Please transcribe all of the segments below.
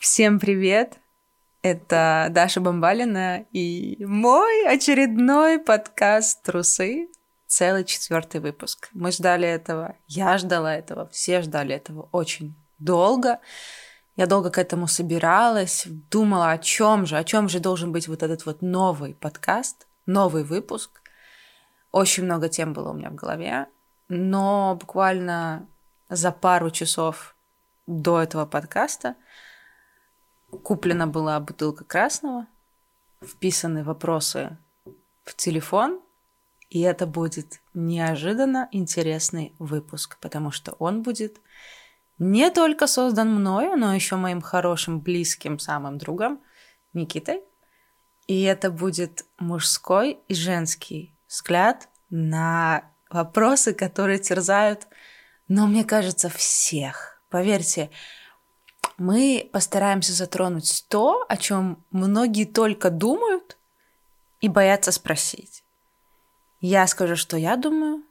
Всем привет! Это Даша Бомбалина и мой очередной подкаст «Трусы». Целый четвертый выпуск. Мы ждали этого, я ждала этого, все ждали этого очень долго. Я долго к этому собиралась, думала, о чем же, о чем же должен быть вот этот вот новый подкаст, новый выпуск. Очень много тем было у меня в голове, но буквально за пару часов до этого подкаста куплена была бутылка красного, вписаны вопросы в телефон, и это будет неожиданно интересный выпуск, потому что он будет не только создан мною, но еще моим хорошим, близким, самым другом Никитой. И это будет мужской и женский взгляд на вопросы, которые терзают, но мне кажется, всех. Поверьте, мы постараемся затронуть то, о чем многие только думают и боятся спросить. Я скажу, что я думаю,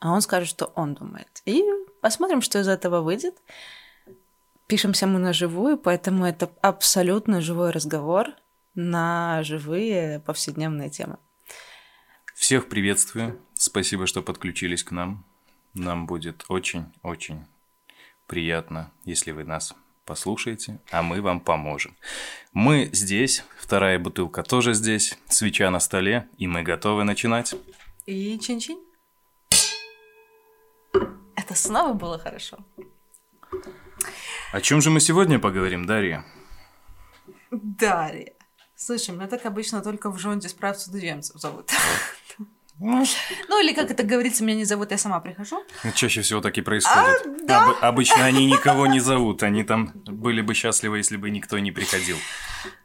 а он скажет, что он думает. И посмотрим, что из этого выйдет. Пишемся мы на живую, поэтому это абсолютно живой разговор на живые повседневные темы. Всех приветствую. Спасибо, что подключились к нам. Нам будет очень-очень приятно, если вы нас послушаете, а мы вам поможем. Мы здесь, вторая бутылка тоже здесь, свеча на столе, и мы готовы начинать. И чин-чин. Это снова было хорошо. О чем же мы сегодня поговорим, Дарья? Дарья. Слушай, меня так обычно только в Жонде справ судоемцев зовут. Ну, или как это говорится, меня не зовут, я сама прихожу. Ну, чаще всего так и происходит. А, да? Об, обычно они никого не зовут, они там были бы счастливы, если бы никто не приходил.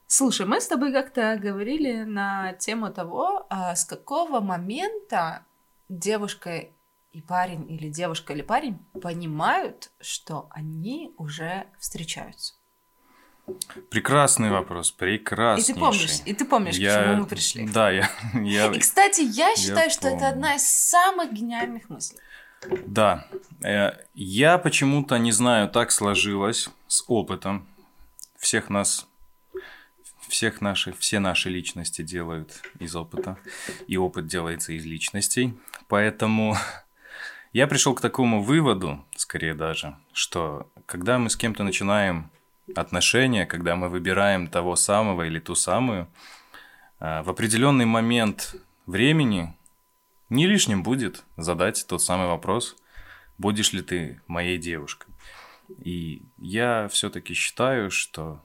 Слушай, мы с тобой как-то говорили на тему того, а с какого момента девушка и парень, или девушка или парень понимают, что они уже встречаются. Прекрасный вопрос, прекраснейший. И ты помнишь, и ты помнишь, я... к чему мы пришли. Да, я... я... И, кстати, я считаю, я что помню. это одна из самых гениальных мыслей. Да. Э, я почему-то, не знаю, так сложилось с опытом. Всех нас, всех наши, все наши личности делают из опыта. И опыт делается из личностей. Поэтому я пришел к такому выводу, скорее даже, что когда мы с кем-то начинаем отношения, когда мы выбираем того самого или ту самую, а, в определенный момент времени не лишним будет задать тот самый вопрос, будешь ли ты моей девушкой. И я все-таки считаю, что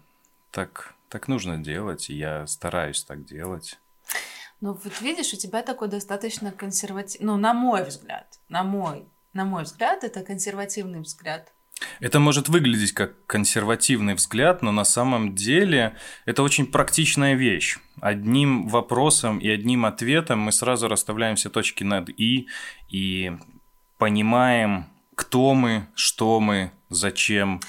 так, так нужно делать, и я стараюсь так делать. Ну вот видишь, у тебя такой достаточно консервативный, ну на мой взгляд, на мой, на мой взгляд, это консервативный взгляд это может выглядеть как консервативный взгляд, но на самом деле это очень практичная вещь. Одним вопросом и одним ответом мы сразу расставляем все точки над «и» и понимаем, кто мы, что мы, зачем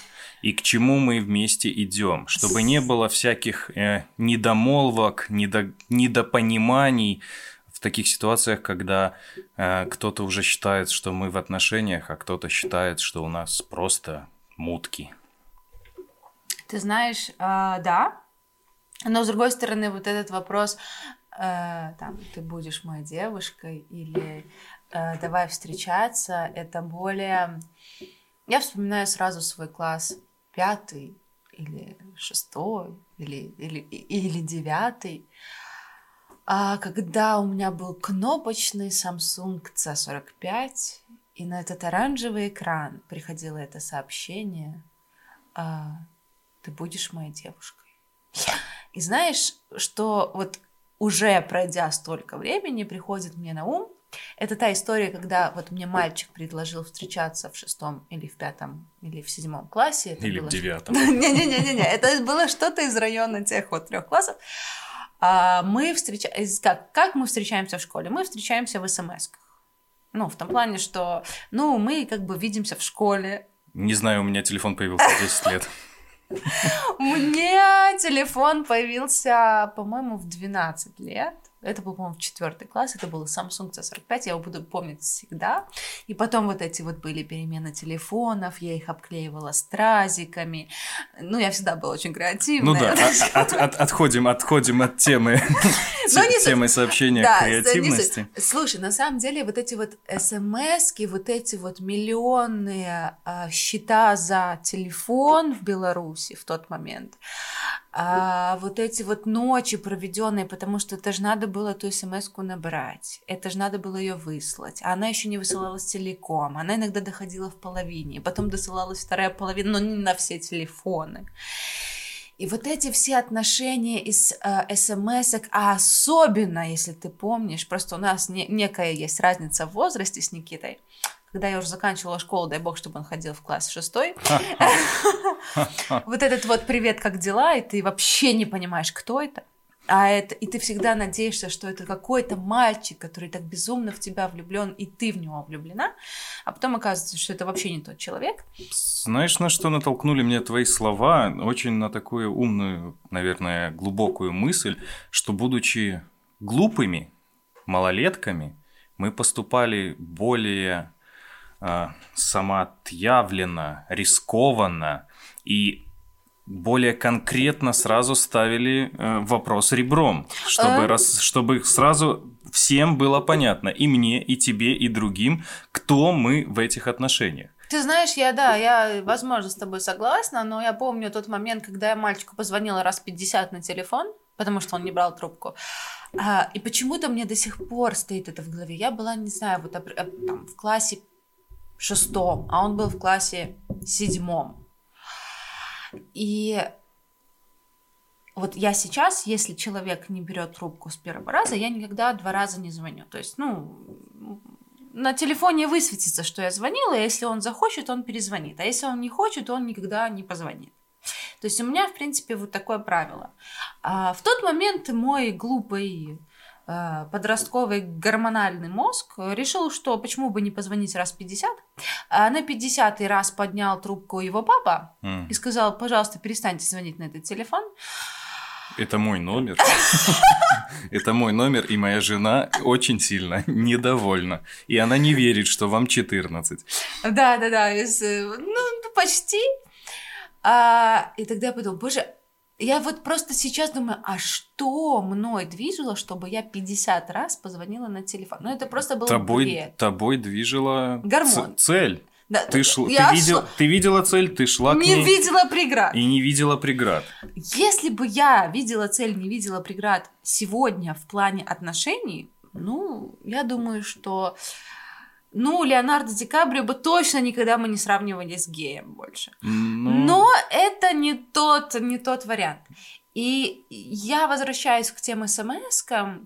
и к чему мы вместе идем, чтобы не было всяких э, недомолвок, недо, недопониманий, таких ситуациях, когда э, кто-то уже считает, что мы в отношениях, а кто-то считает, что у нас просто мутки. Ты знаешь, э, да, но с другой стороны, вот этот вопрос, э, там, ты будешь моей девушкой или э, давай встречаться, это более... Я вспоминаю сразу свой класс пятый или шестой или, или, или девятый. А когда у меня был кнопочный Samsung C45, и на этот оранжевый экран приходило это сообщение, а, ты будешь моей девушкой. И знаешь, что вот уже пройдя столько времени, приходит мне на ум, это та история, когда вот мне мальчик предложил встречаться в шестом или в пятом или в седьмом классе. Это или было... в девятом. Не-не-не, это было что-то из района тех вот трех классов. А, мы встречаемся, как, как мы встречаемся в школе? Мы встречаемся в смс -ках. Ну, в том плане, что, ну, мы как бы видимся в школе. Не знаю, у меня телефон появился в 10 лет. Меня телефон появился, по-моему, в 12 лет. Это был, по-моему, четвертый класс. Это был Samsung C45. Я его буду помнить всегда. И потом вот эти вот были перемены телефонов. Я их обклеивала стразиками. Ну, я всегда была очень креативная. Ну да, а, от, от, отходим, отходим от темы, темы сообщения креативности. Слушай, на самом деле вот эти вот смс вот эти вот миллионные а, счета за телефон в Беларуси в тот момент, а, вот эти вот ночи проведенные, потому что это же надо было эту смс-ку набрать, это же надо было ее выслать, а она еще не высылалась целиком, она иногда доходила в половине, потом досылалась вторая половина, но не на все телефоны. И вот эти все отношения из э, смс а особенно, если ты помнишь, просто у нас не, некая есть разница в возрасте с Никитой, когда я уже заканчивала школу, дай бог, чтобы он ходил в класс шестой. Вот этот вот «Привет, как дела?» И ты вообще не понимаешь, кто это. А это, и ты всегда надеешься, что это какой-то мальчик, который так безумно в тебя влюблен, и ты в него влюблена, а потом оказывается, что это вообще не тот человек. Знаешь, на что натолкнули мне твои слова? Очень на такую умную, наверное, глубокую мысль, что будучи глупыми, малолетками, мы поступали более самоотъявленно, рискованно и более конкретно сразу ставили э, вопрос ребром, чтобы, а? раз, чтобы сразу всем было понятно, и мне, и тебе, и другим, кто мы в этих отношениях. Ты знаешь, я, да, я, возможно, с тобой согласна, но я помню тот момент, когда я мальчику позвонила раз 50 на телефон, потому что он не брал трубку. А, и почему-то мне до сих пор стоит это в голове. Я была, не знаю, вот там, в классе шестом, а он был в классе седьмом. И вот я сейчас, если человек не берет трубку с первого раза, я никогда два раза не звоню. То есть, ну, на телефоне высветится, что я звонила, и если он захочет, он перезвонит. А если он не хочет, он никогда не позвонит. То есть у меня, в принципе, вот такое правило. А в тот момент мой глупый Э, подростковый гормональный мозг решил, что почему бы не позвонить раз 50. А на 50 раз поднял трубку его папа mm. и сказал, пожалуйста, перестаньте звонить на этот телефон. Это мой номер. Это мой номер, и моя жена очень сильно недовольна. И она не верит, что вам 14. Да, да, да. Ну, почти. А, и тогда я подумала, боже, я вот просто сейчас думаю, а что мной движило, чтобы я 50 раз позвонила на телефон? Ну, это просто было тобой, бред. Тобой движила Гормон. цель. Да, ты, шла, я ты, видел, шла... ты видела цель, ты шла не к ней. Не видела преград. И не видела преград. Если бы я видела цель, не видела преград сегодня в плане отношений, ну, я думаю, что ну, Леонардо Ди Каприо бы точно никогда мы не сравнивали с геем больше. Ну... Но это не тот, не тот вариант. И я возвращаюсь к тем смс -кам.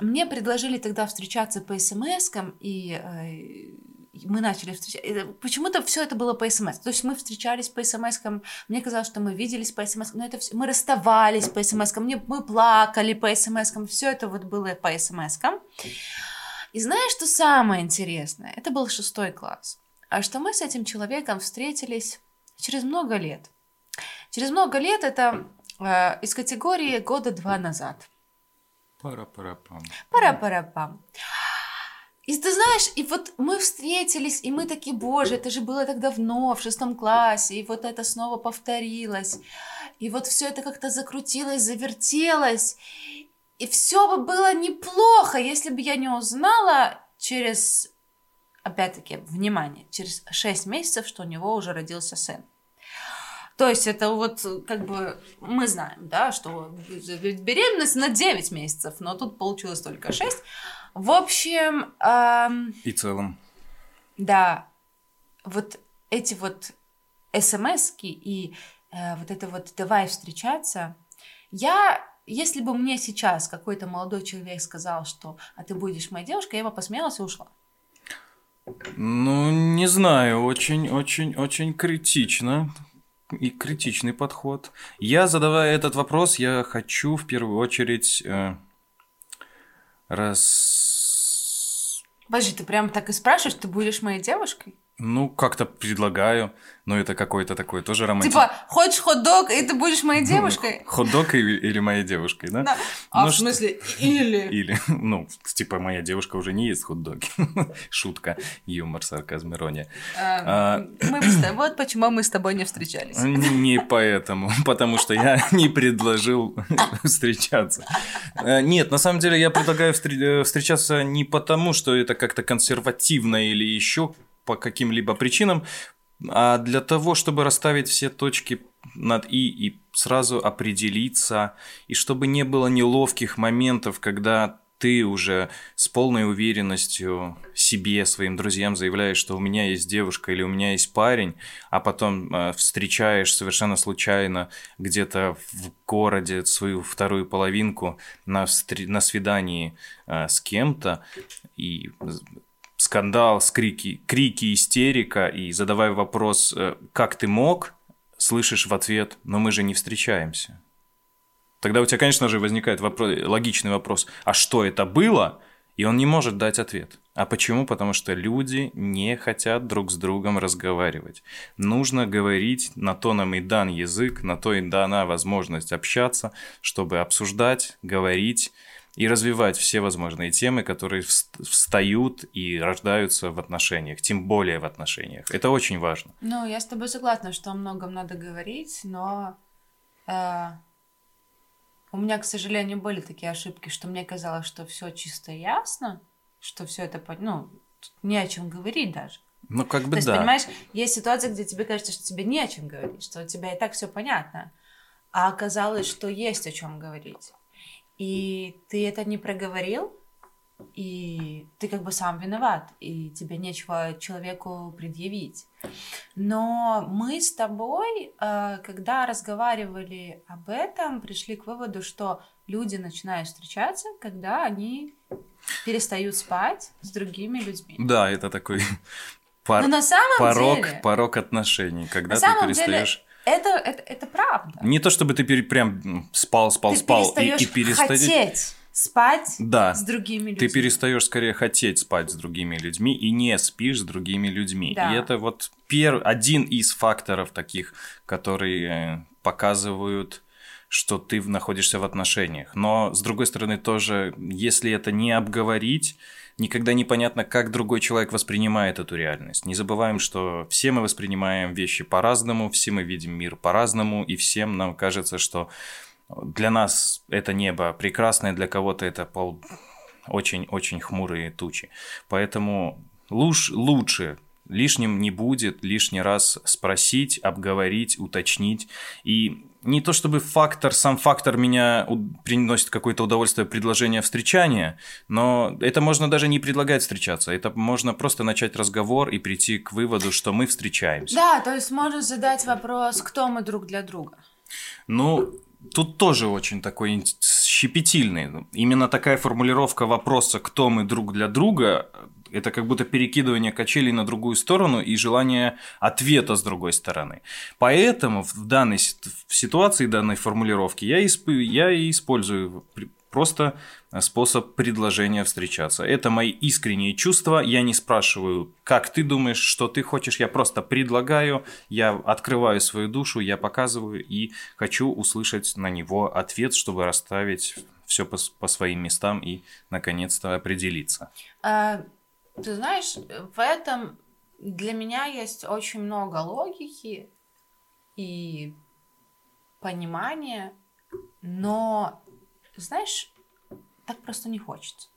Мне предложили тогда встречаться по смс и э, мы начали встречаться. Почему-то все это было по смс. То есть мы встречались по смс мне казалось, что мы виделись по смс но это все... мы расставались по смс мы плакали по смс все это вот было по смс -кам. И знаешь, что самое интересное? Это был шестой класс. А что мы с этим человеком встретились через много лет. Через много лет это э, из категории года два назад. Пара-пара-пам. Пара-пара-пам. И ты знаешь, и вот мы встретились, и мы такие, боже, это же было так давно, в шестом классе, и вот это снова повторилось. И вот все это как-то закрутилось, завертелось. И все бы было неплохо, если бы я не узнала через, опять-таки, внимание, через 6 месяцев, что у него уже родился сын. То есть это вот как бы мы знаем, да, что беременность на 9 месяцев, но тут получилось только 6. В общем... Эм, И целом. Да. Вот эти вот смс и э, вот это вот «давай встречаться», я если бы мне сейчас какой-то молодой человек сказал, что «а ты будешь моей девушкой», я бы посмеялась и ушла. Ну, не знаю, очень-очень-очень критично и критичный подход. Я, задавая этот вопрос, я хочу в первую очередь э, раз... Подожди, ты прям так и спрашиваешь, ты будешь моей девушкой? Ну, как-то предлагаю, но это какой-то такой тоже романтик. Типа, хочешь хот-дог, и ты будешь моей девушкой? Хот-дог или, или моей девушкой, да? Да. А Ну, в что- смысле, или... Или, ну, типа, моя девушка уже не ест хот-доги. Шутка, юмор, сарказм, ирония. А, Мы с Вот почему мы с тобой не встречались. Не поэтому, потому что я не предложил встречаться. Э, Нет, на самом деле я предлагаю э, встречаться не потому, что это как-то консервативно или еще по каким-либо причинам, а для того, чтобы расставить все точки над «и» и сразу определиться, и чтобы не было неловких моментов, когда ты уже с полной уверенностью себе, своим друзьям заявляешь, что у меня есть девушка или у меня есть парень, а потом э, встречаешь совершенно случайно где-то в городе свою вторую половинку на, встр- на свидании э, с кем-то, и скандал, скрики, крики, истерика, и задавая вопрос, э, как ты мог, слышишь в ответ, но мы же не встречаемся. Тогда у тебя, конечно же, возникает вопро- логичный вопрос, а что это было? И он не может дать ответ. А почему? Потому что люди не хотят друг с другом разговаривать. Нужно говорить, на то нам и дан язык, на то и дана возможность общаться, чтобы обсуждать, говорить и развивать все возможные темы, которые вст- встают и рождаются в отношениях, тем более в отношениях. Это очень важно. Ну, я с тобой согласна, что о многом надо говорить, но э, у меня, к сожалению, были такие ошибки, что мне казалось, что все чисто ясно, что все это, ну, не о чем говорить даже. Ну, как бы То есть, да. понимаешь, есть ситуация, где тебе кажется, что тебе не о чем говорить, что у тебя и так все понятно, а оказалось, что есть о чем говорить. И ты это не проговорил, и ты как бы сам виноват, и тебе нечего человеку предъявить. Но мы с тобой, э, когда разговаривали об этом, пришли к выводу, что люди начинают встречаться, когда они перестают спать с другими людьми. Да, это такой пар- Но на самом порог, деле, порог отношений, когда на ты самом деле, перестаешь... это, это, это правда. Не то чтобы ты пере- прям спал, спал, ты спал и, перестаешь и перестаешь... хотеть спать Да, с другими людьми. ты перестаешь скорее хотеть спать с другими людьми и не спишь с другими людьми. Да. И это вот пер... один из факторов таких, которые э, показывают, что ты находишься в отношениях. Но, с другой стороны, тоже, если это не обговорить, никогда непонятно, как другой человек воспринимает эту реальность. Не забываем, что все мы воспринимаем вещи по-разному, все мы видим мир по-разному, и всем нам кажется, что для нас это небо прекрасное, для кого-то это пол... очень-очень хмурые тучи. Поэтому луж... лучше лишним не будет лишний раз спросить, обговорить, уточнить. И не то чтобы фактор, сам фактор меня приносит какое-то удовольствие предложения встречания, но это можно даже не предлагать встречаться. Это можно просто начать разговор и прийти к выводу, что мы встречаемся. Да, то есть можно задать вопрос, кто мы друг для друга. Ну, тут тоже очень такой щепетильный. Именно такая формулировка вопроса «кто мы друг для друга» это как будто перекидывание качелей на другую сторону и желание ответа с другой стороны. Поэтому в данной ситуации данной формулировки я, исп- я и использую просто способ предложения встречаться. Это мои искренние чувства. Я не спрашиваю, как ты думаешь, что ты хочешь. Я просто предлагаю, я открываю свою душу, я показываю и хочу услышать на него ответ, чтобы расставить все по, по своим местам и наконец-то определиться. А, ты знаешь, в этом для меня есть очень много логики и понимания, но, знаешь, так просто не хочется.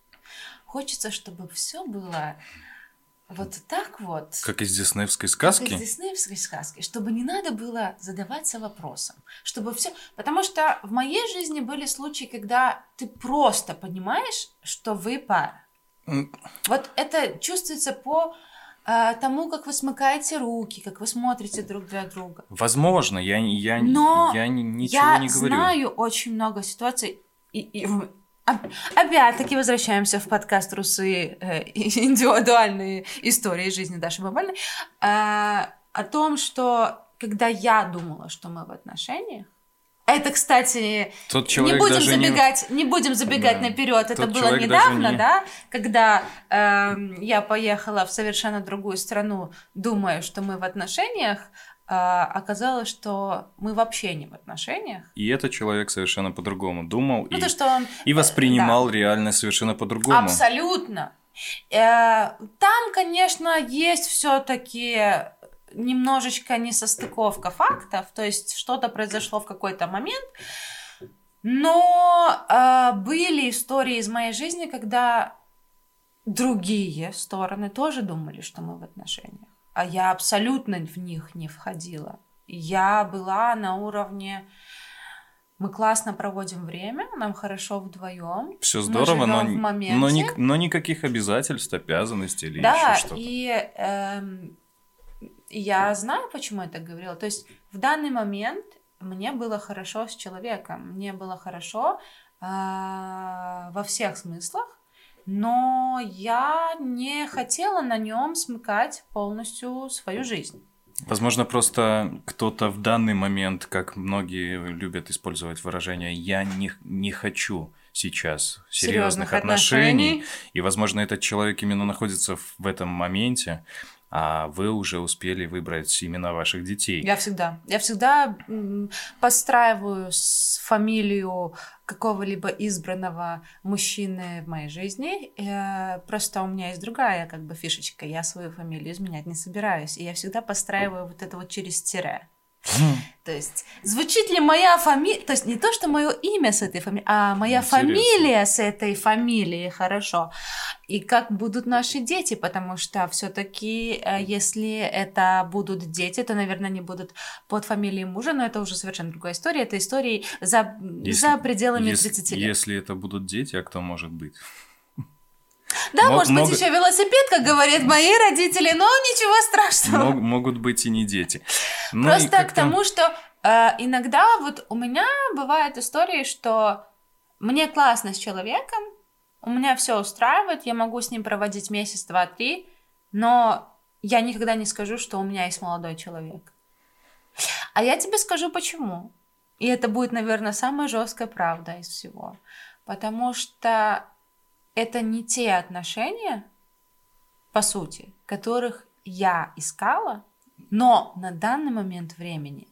Хочется, чтобы все было вот так вот. Как из диснеевской Как сказки? из диснеевской сказки, чтобы не надо было задаваться вопросом, чтобы все, потому что в моей жизни были случаи, когда ты просто понимаешь, что вы пара. Вот это чувствуется по э, тому, как вы смыкаете руки, как вы смотрите друг для друга. Возможно, я, не- я, Но я ни- ничего Я не говорю. знаю очень много ситуаций, и, и опять-таки возвращаемся в подкаст «Русы. э, индивидуальные истории жизни Даши Бабальной», э, о том, что когда я думала, что мы в отношениях, Это, кстати, Тот не будем даже не- забегать, не, будем забегать Да. наперед. Это Тот было недавно, не- да, когда эм, я поехала в совершенно другую страну, думая, что мы в отношениях, а оказалось, что мы вообще не в отношениях. И этот человек совершенно по-другому думал Ну и, то, что он и воспринимал реальность совершенно по-другому. Абсолютно. Э, Там, конечно, есть все-таки немножечко несостыковка фактов, то есть что-то произошло в какой-то момент, но э, были истории из моей жизни, когда другие стороны тоже думали, что мы в отношениях, а я абсолютно в них не входила. Я была на уровне мы классно проводим время, нам хорошо вдвоем. Все здорово, но, но, ни- но никаких обязательств, обязанностей или Да, еще что-то. и эм, я знаю, почему я так говорила. То есть в данный момент мне было хорошо с человеком, мне было хорошо э, во всех смыслах, но я не хотела на нем смыкать полностью свою жизнь. Возможно, просто кто-то в данный момент, как многие любят использовать выражение «я не, не хочу сейчас серьезных Серьезных отношений», отношений. и, возможно, этот человек именно находится в, в этом моменте, а вы уже успели выбрать имена ваших детей. Я всегда, я всегда подстраиваю фамилию какого-либо избранного мужчины в моей жизни. Э, Просто у меня есть другая как бы фишечка. Я свою фамилию изменять не собираюсь. И я всегда подстраиваю вот это вот через тире. То есть, звучит ли моя фамилия, то есть не то, что мое имя с этой фамилией, а моя Интересно. фамилия с этой фамилией, хорошо. И как будут наши дети, потому что все-таки, если это будут дети, то, наверное, они будут под фамилией мужа, но это уже совершенно другая история. Это истории за, за пределами если, 30 лет. Если это будут дети, а кто может быть? Да, Мо- может много- быть, еще велосипед, как говорят мои родители, но ничего страшного. Мог- могут быть и не дети. Ну и Просто к тому, что э, иногда вот у меня бывают истории, что мне классно с человеком, у меня все устраивает, я могу с ним проводить месяц, два, три, но я никогда не скажу, что у меня есть молодой человек. А я тебе скажу почему. И это будет, наверное, самая жесткая правда из всего. Потому что это не те отношения, по сути, которых я искала, но на данный момент времени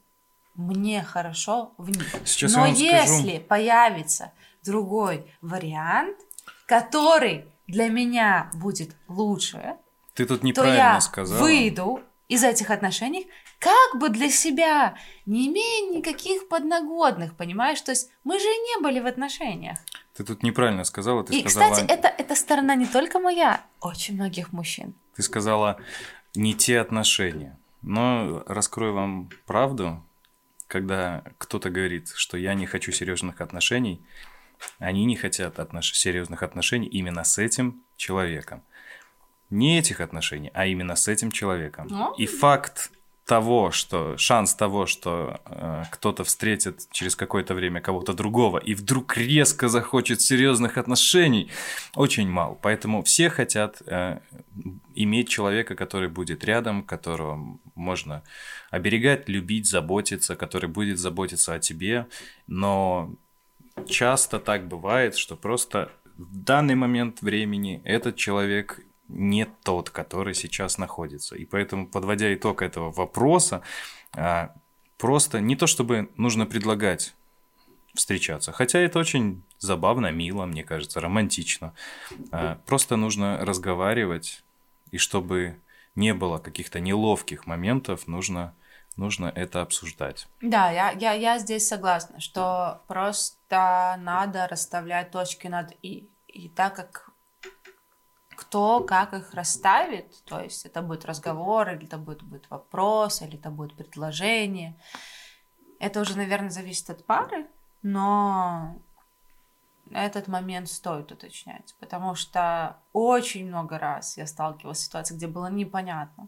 мне хорошо в них. Сейчас но вам скажу. если появится другой вариант, который для меня будет лучше, Ты тут то неправильно я сказала. выйду из этих отношений как бы для себя, не имея никаких подноготных, понимаешь? То есть мы же не были в отношениях. Ты тут неправильно сказала. Ты И, сказала, кстати, это, эта сторона не только моя, очень многих мужчин. ты сказала не те отношения. Но раскрою вам правду, когда кто-то говорит, что я не хочу серьезных отношений, они не хотят отнош... серьезных отношений именно с этим человеком. Не этих отношений, а именно с этим человеком. Ну. И факт того, что шанс того, что э, кто-то встретит через какое-то время кого-то другого и вдруг резко захочет серьезных отношений, очень мал. Поэтому все хотят э, иметь человека, который будет рядом, которого можно оберегать, любить, заботиться, который будет заботиться о тебе. Но часто так бывает, что просто в данный момент времени этот человек не тот, который сейчас находится. И поэтому, подводя итог этого вопроса, а, просто не то чтобы нужно предлагать встречаться, хотя это очень забавно, мило, мне кажется, романтично. А, Просто нужно разговаривать, и чтобы не было каких-то неловких моментов, нужно, нужно это обсуждать. Да, я, я, я здесь согласна, что просто надо расставлять точки над «и». И так как кто как их расставит, то есть это будет разговор, или это будет, будет вопрос, или это будет предложение, это уже, наверное, зависит от пары, но этот момент стоит уточнять, потому что очень много раз я сталкивалась с ситуацией, где было непонятно.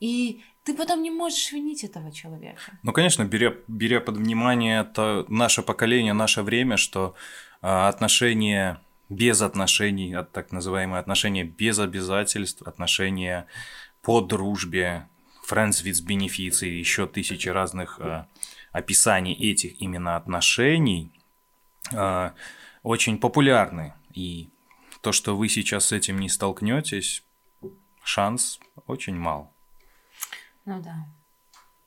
И ты потом не можешь винить этого человека. Ну, конечно, беря, беря под внимание это наше поколение, наше время, что а, отношения без отношений, от- так называемые отношения без обязательств, отношения по дружбе, friends with benefits и еще тысячи разных а, описаний этих именно отношений э, очень популярны. И то, что вы сейчас с этим не столкнетесь, шанс очень мал. Ну да.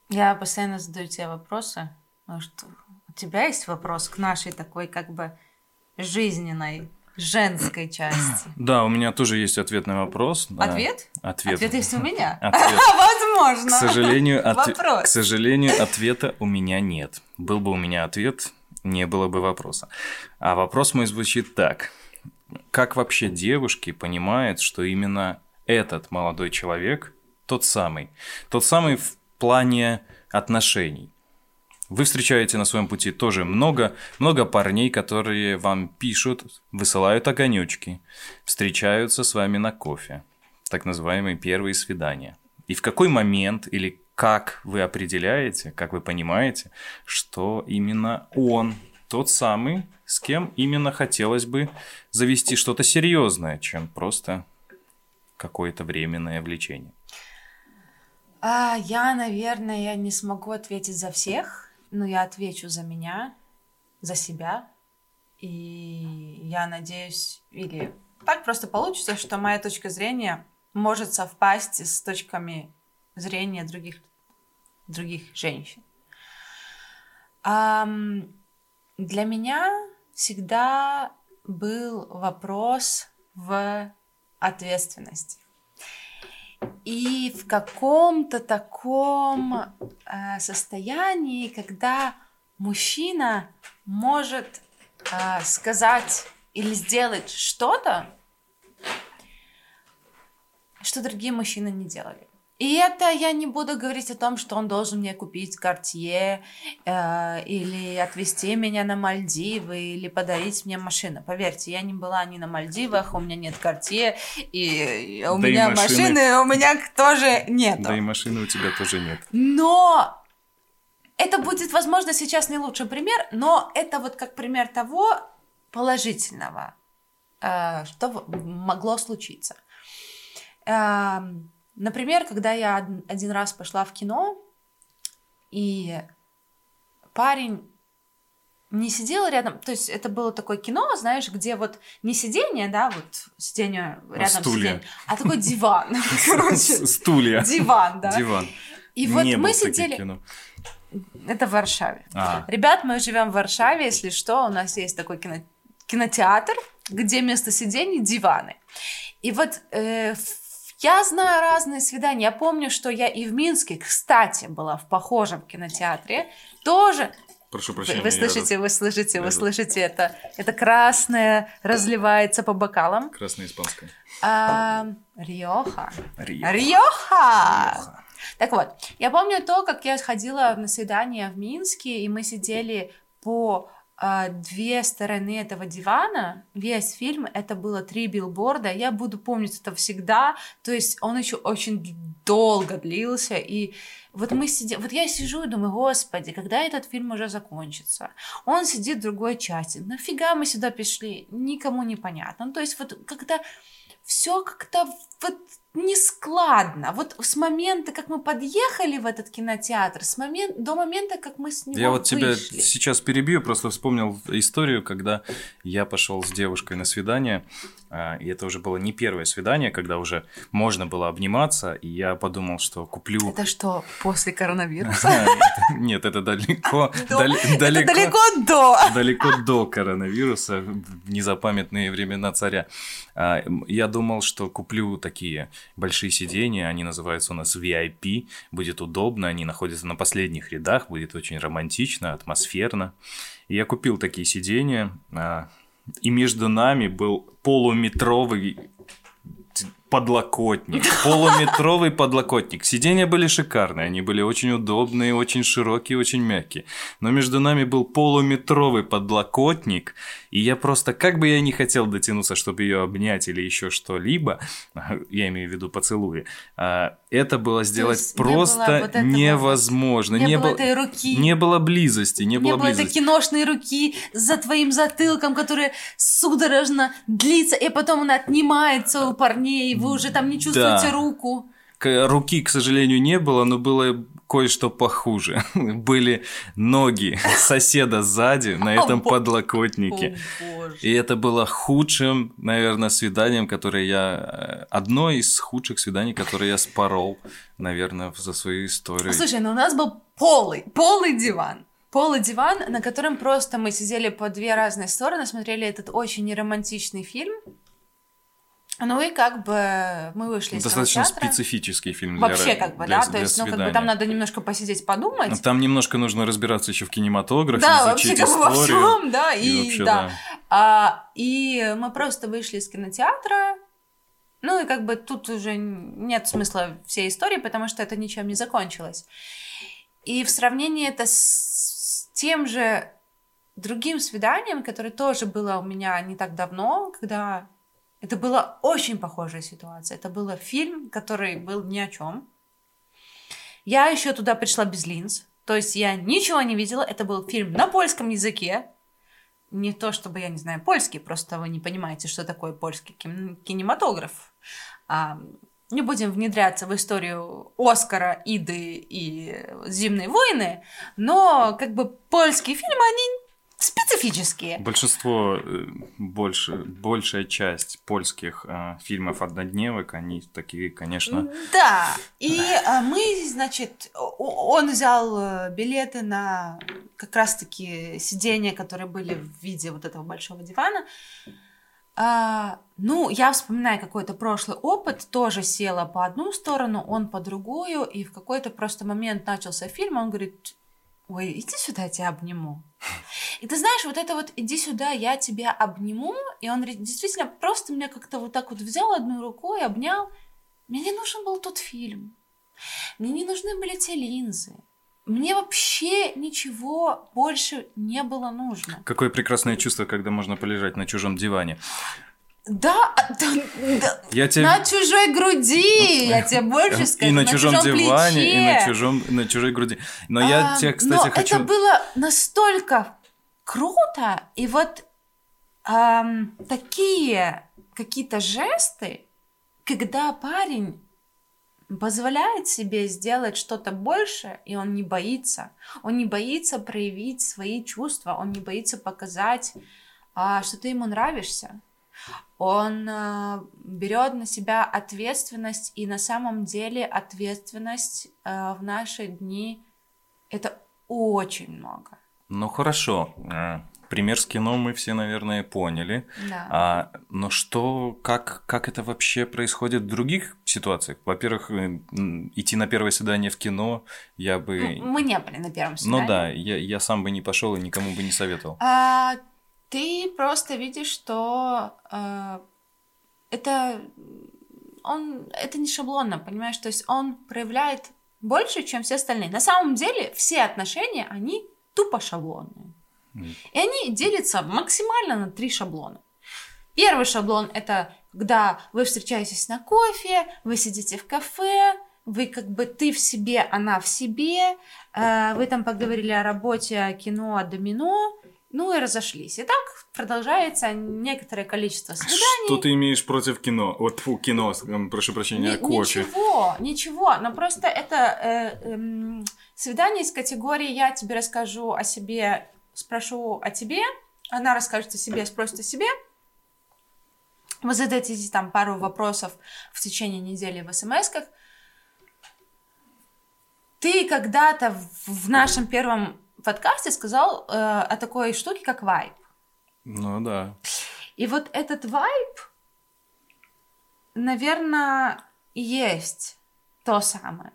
Я постоянно задаю тебе вопросы. Может, у тебя есть вопрос к нашей такой как бы жизненной женской части. Да, у меня тоже есть ответ на вопрос. Ответ? Ответ. Ответ есть у меня? Ответ. Возможно. К сожалению, от... Вопрос. к сожалению, ответа у меня нет. Был бы у меня ответ, не было бы вопроса. А вопрос мой звучит так. Как вообще девушки понимают, что именно этот молодой человек тот самый? Тот самый в плане отношений. Вы встречаете на своем пути тоже много, много парней, которые вам пишут, высылают огонечки, встречаются с вами на кофе, так называемые первые свидания. И в какой момент или как вы определяете, как вы понимаете, что именно он тот самый, с кем именно хотелось бы завести что-то серьезное, чем просто какое-то временное влечение? А, я, наверное, не смогу ответить за всех, но я отвечу за меня, за себя. И я надеюсь, или так просто получится, что моя точка зрения может совпасть с точками зрения других, других женщин. Um, для меня всегда был вопрос в ответственности. И в каком-то таком э, состоянии, когда мужчина может э, сказать или сделать что-то, что другие мужчины не делали. И это я не буду говорить о том, что он должен мне купить картье э, или отвезти меня на Мальдивы или подарить мне машину. Поверьте, я не была ни на Мальдивах, у меня нет картье, и у Да и меня машины- машины у меня тоже нет. Да и машины у тебя тоже нет. Но это будет, возможно, сейчас не лучший пример, но это вот как пример того положительного, э, что могло случиться. Например, когда я од- один раз пошла в кино, и парень не сидел рядом, то есть это было такое кино, знаешь, где вот не сиденье, да, вот сиденье рядом стулья. сиденье, а такой диван, короче, Стулья. диван, да. Диван. И вот мы сидели, это в Варшаве. А. Ребят, мы живем в Варшаве, если что, у нас есть такой кино- кинотеатр, где вместо сидений диваны. И вот э, в- я знаю разные свидания. Я помню, что я и в Минске, кстати, была в похожем кинотеатре. Тоже Прошу прощения. вы слышите, вы слышите, вы слышите это. Это красное разливается по бокалам. Красное испанское. А, Риоха. Рио. Риоха! Так вот, я помню то, как я сходила на свидание в Минске, и мы сидели по две стороны этого дивана. Весь фильм это было три билборда. Я буду помнить это всегда. То есть он еще очень долго длился. И вот мы сидим, вот я сижу и думаю, господи, когда этот фильм уже закончится? Он сидит в другой части. Нафига мы сюда пришли? Никому не понятно. Ну, то есть вот когда все как-то вот нескладно. Вот с момента, как мы подъехали в этот кинотеатр, с момент, до момента, как мы с него Я вот тебя вышли. сейчас перебью, просто вспомнил историю, когда я пошел с девушкой на свидание, а, и это уже было не первое свидание, когда уже можно было обниматься, и я подумал, что куплю... Это что, после коронавируса? Нет, это далеко, До- дали- Это далеко, далеко до. далеко до коронавируса, в незапамятные времена царя. А, Я думал, что куплю такие большие сиденья, они называются у нас VIP, будет удобно, они находятся на последних рядах, будет очень романтично, атмосферно. И я купил такие сиденья, а, и между нами был полуметровый подлокотник, полуметровый подлокотник. Сиденья были шикарные, они были очень удобные, очень широкие, очень мягкие. Но между нами был полуметровый подлокотник, и я просто, как бы я не хотел дотянуться, чтобы ее обнять или еще что-либо, я имею в виду поцелуи, а, это было сделать есть не было просто вот невозможно. Не, было было- этой руки. не было близости, не, Не было было этой близости. киношной руки за твоим затылком, которая судорожно длится, и потом она отнимается у парней, вы уже там не чувствуете Да. руку. К- Руки, к сожалению, не было, но было кое-что похуже. Были ноги соседа сзади на этом подлокотнике. И это было худшим, наверное, свиданием, которое я... Э, одно из худших свиданий, которые я спорол, наверное, за свою историю. Слушай, ну у нас был полый, полый диван. Полый диван, на котором просто мы сидели по две разные стороны, смотрели этот очень неромантичный фильм. Ну и как бы мы вышли из Достаточно специфический фильм для Вообще как бы, для, да, то есть, ну как бы там надо немножко посидеть, подумать. Но там немножко нужно разбираться еще в кинематографе, да, вообще как бы во всем, да, и, и вообще, да. да. А, и мы просто вышли из кинотеатра, ну и как бы тут уже нет смысла всей истории, потому что это ничем не закончилось. И в сравнении это с тем же другим свиданием, которое тоже было у меня не так давно, когда это была очень похожая ситуация. Это был фильм, который был ни о чем. Я еще туда пришла без линз. То есть я ничего не видела. Это был фильм на польском языке. Не то, чтобы я не знаю польский, просто вы не понимаете, что такое польский кинематограф. А, не будем внедряться в историю Оскара, Иды и Зимней войны, но как бы польские фильмы, они специфические. Большинство, э, больше, большая часть польских э, фильмов однодневок, они такие, конечно... Да, и э, мы, значит, он взял э, билеты на как раз-таки сиденья, которые были в виде вот этого большого дивана. А, ну, я вспоминаю какой-то прошлый опыт, тоже села по одну сторону, он по другую, и в какой-то просто момент начался фильм, он говорит, ой, иди сюда, я тебя обниму. И ты знаешь, вот это вот иди сюда, я тебя обниму, и он действительно просто меня как-то вот так вот взял одной рукой, обнял. Мне не нужен был тот фильм. Мне не нужны были те линзы. Мне вообще ничего больше не было нужно. Какое прекрасное чувство, когда можно полежать на чужом диване. Да, да, да. Я тебе... на чужой груди, я тебе больше скажу. И на, на чужом, чужом диване, плече. и на, чужом, на чужой груди. Но а, я тебе, кстати, но хочу... это было настолько круто, и вот эм, такие какие-то жесты, когда парень позволяет себе сделать что-то больше, и он не боится. Он не боится проявить свои чувства, он не боится показать, а, что ты ему нравишься он э, берет на себя ответственность, и на самом деле ответственность э, в наши дни это очень много. Ну хорошо, э, пример с кино мы все, наверное, поняли. Да. А, но что, как, как это вообще происходит в других ситуациях? Во-первых, идти на первое свидание в кино я бы... Мы не были на первом свидании. Ну да, я, я сам бы не пошел и никому бы не советовал. А, ты просто видишь, что э, это он это не шаблонно, понимаешь, то есть он проявляет больше, чем все остальные. На самом деле все отношения они тупо шаблонные, mm. и они делятся максимально на три шаблона. Первый шаблон это когда вы встречаетесь на кофе, вы сидите в кафе, вы как бы ты в себе, она в себе, э, вы там поговорили о работе, о кино, о домино, ну и разошлись. И так продолжается некоторое количество свиданий. Что ты имеешь против кино? Вот фу, кино, прошу прощения, Ни, кофе. Ничего, ничего. Но просто это э, э, свидание из категории «я тебе расскажу о себе, спрошу о тебе», она расскажет о себе, спросит о себе. Вы зададите там пару вопросов в течение недели в смс-ках. Ты когда-то в нашем первом подкасте сказал э, о такой штуке, как вайб. Ну да. И вот этот вайб, наверное, есть то самое.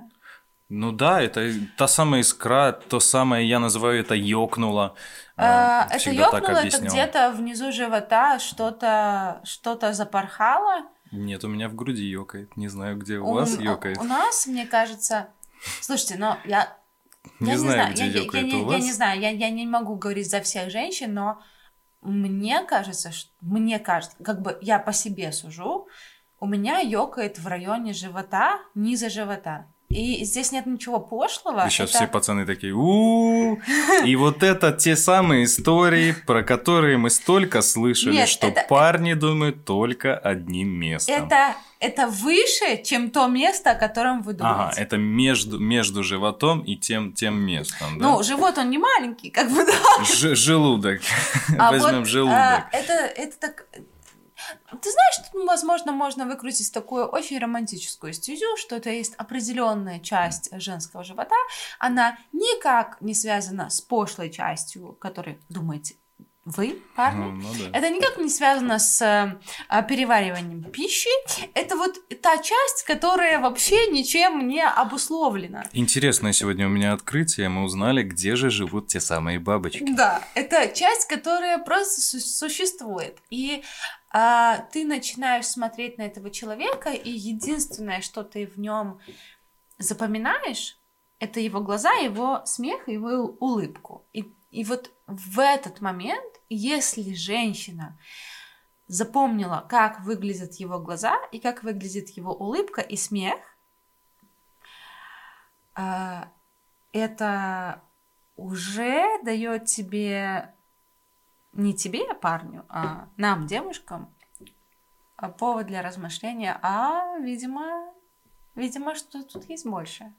Ну да, это та самая искра, то самое, я называю это ёкнуло. А, это ёкнуло, это где-то внизу живота что-то что запорхало. Нет, у меня в груди ёкает. Не знаю, где у, у вас ёкает. У нас, мне кажется... Слушайте, но я не я знаю, не знаю, где я, я, я, я не знаю, я, я не могу говорить за всех женщин, но мне кажется, что, мне кажется, как бы я по себе сужу, у меня ёкает в районе живота, низа живота. И здесь нет ничего пошлого. И сейчас это- все пацаны такие у И вот это те самые истории, про которые мы столько слышали, Нет, что это- парни думают только одним местом. Это, это выше, чем то место, о котором вы думаете. Ага, это между, между животом и тем, тем местом, да? Ну, живот, он не маленький, как бы, да. Ж- желудок. А Возьмем вот, желудок. а, это, это так... Ты знаешь, тут, возможно, можно выкрутить такую очень романтическую стезю, что это есть определенная часть женского живота, она никак не связана с пошлой частью, которой думаете вы, парни. Ну, ну да. Это никак не связано с а, перевариванием пищи. Это вот та часть, которая вообще ничем не обусловлена. Интересное сегодня у меня открытие. Мы узнали, где же живут те самые бабочки. Да, это часть, которая просто су- существует. И а, ты начинаешь смотреть на этого человека, и единственное, что ты в нем запоминаешь, это его глаза, его смех, его улыбку. И, и вот в этот момент, если женщина запомнила, как выглядят его глаза и как выглядит его улыбка и смех, а, это уже дает тебе не тебе, парню, а нам, девушкам, а, повод для размышления, а, видимо, видимо, что тут есть больше.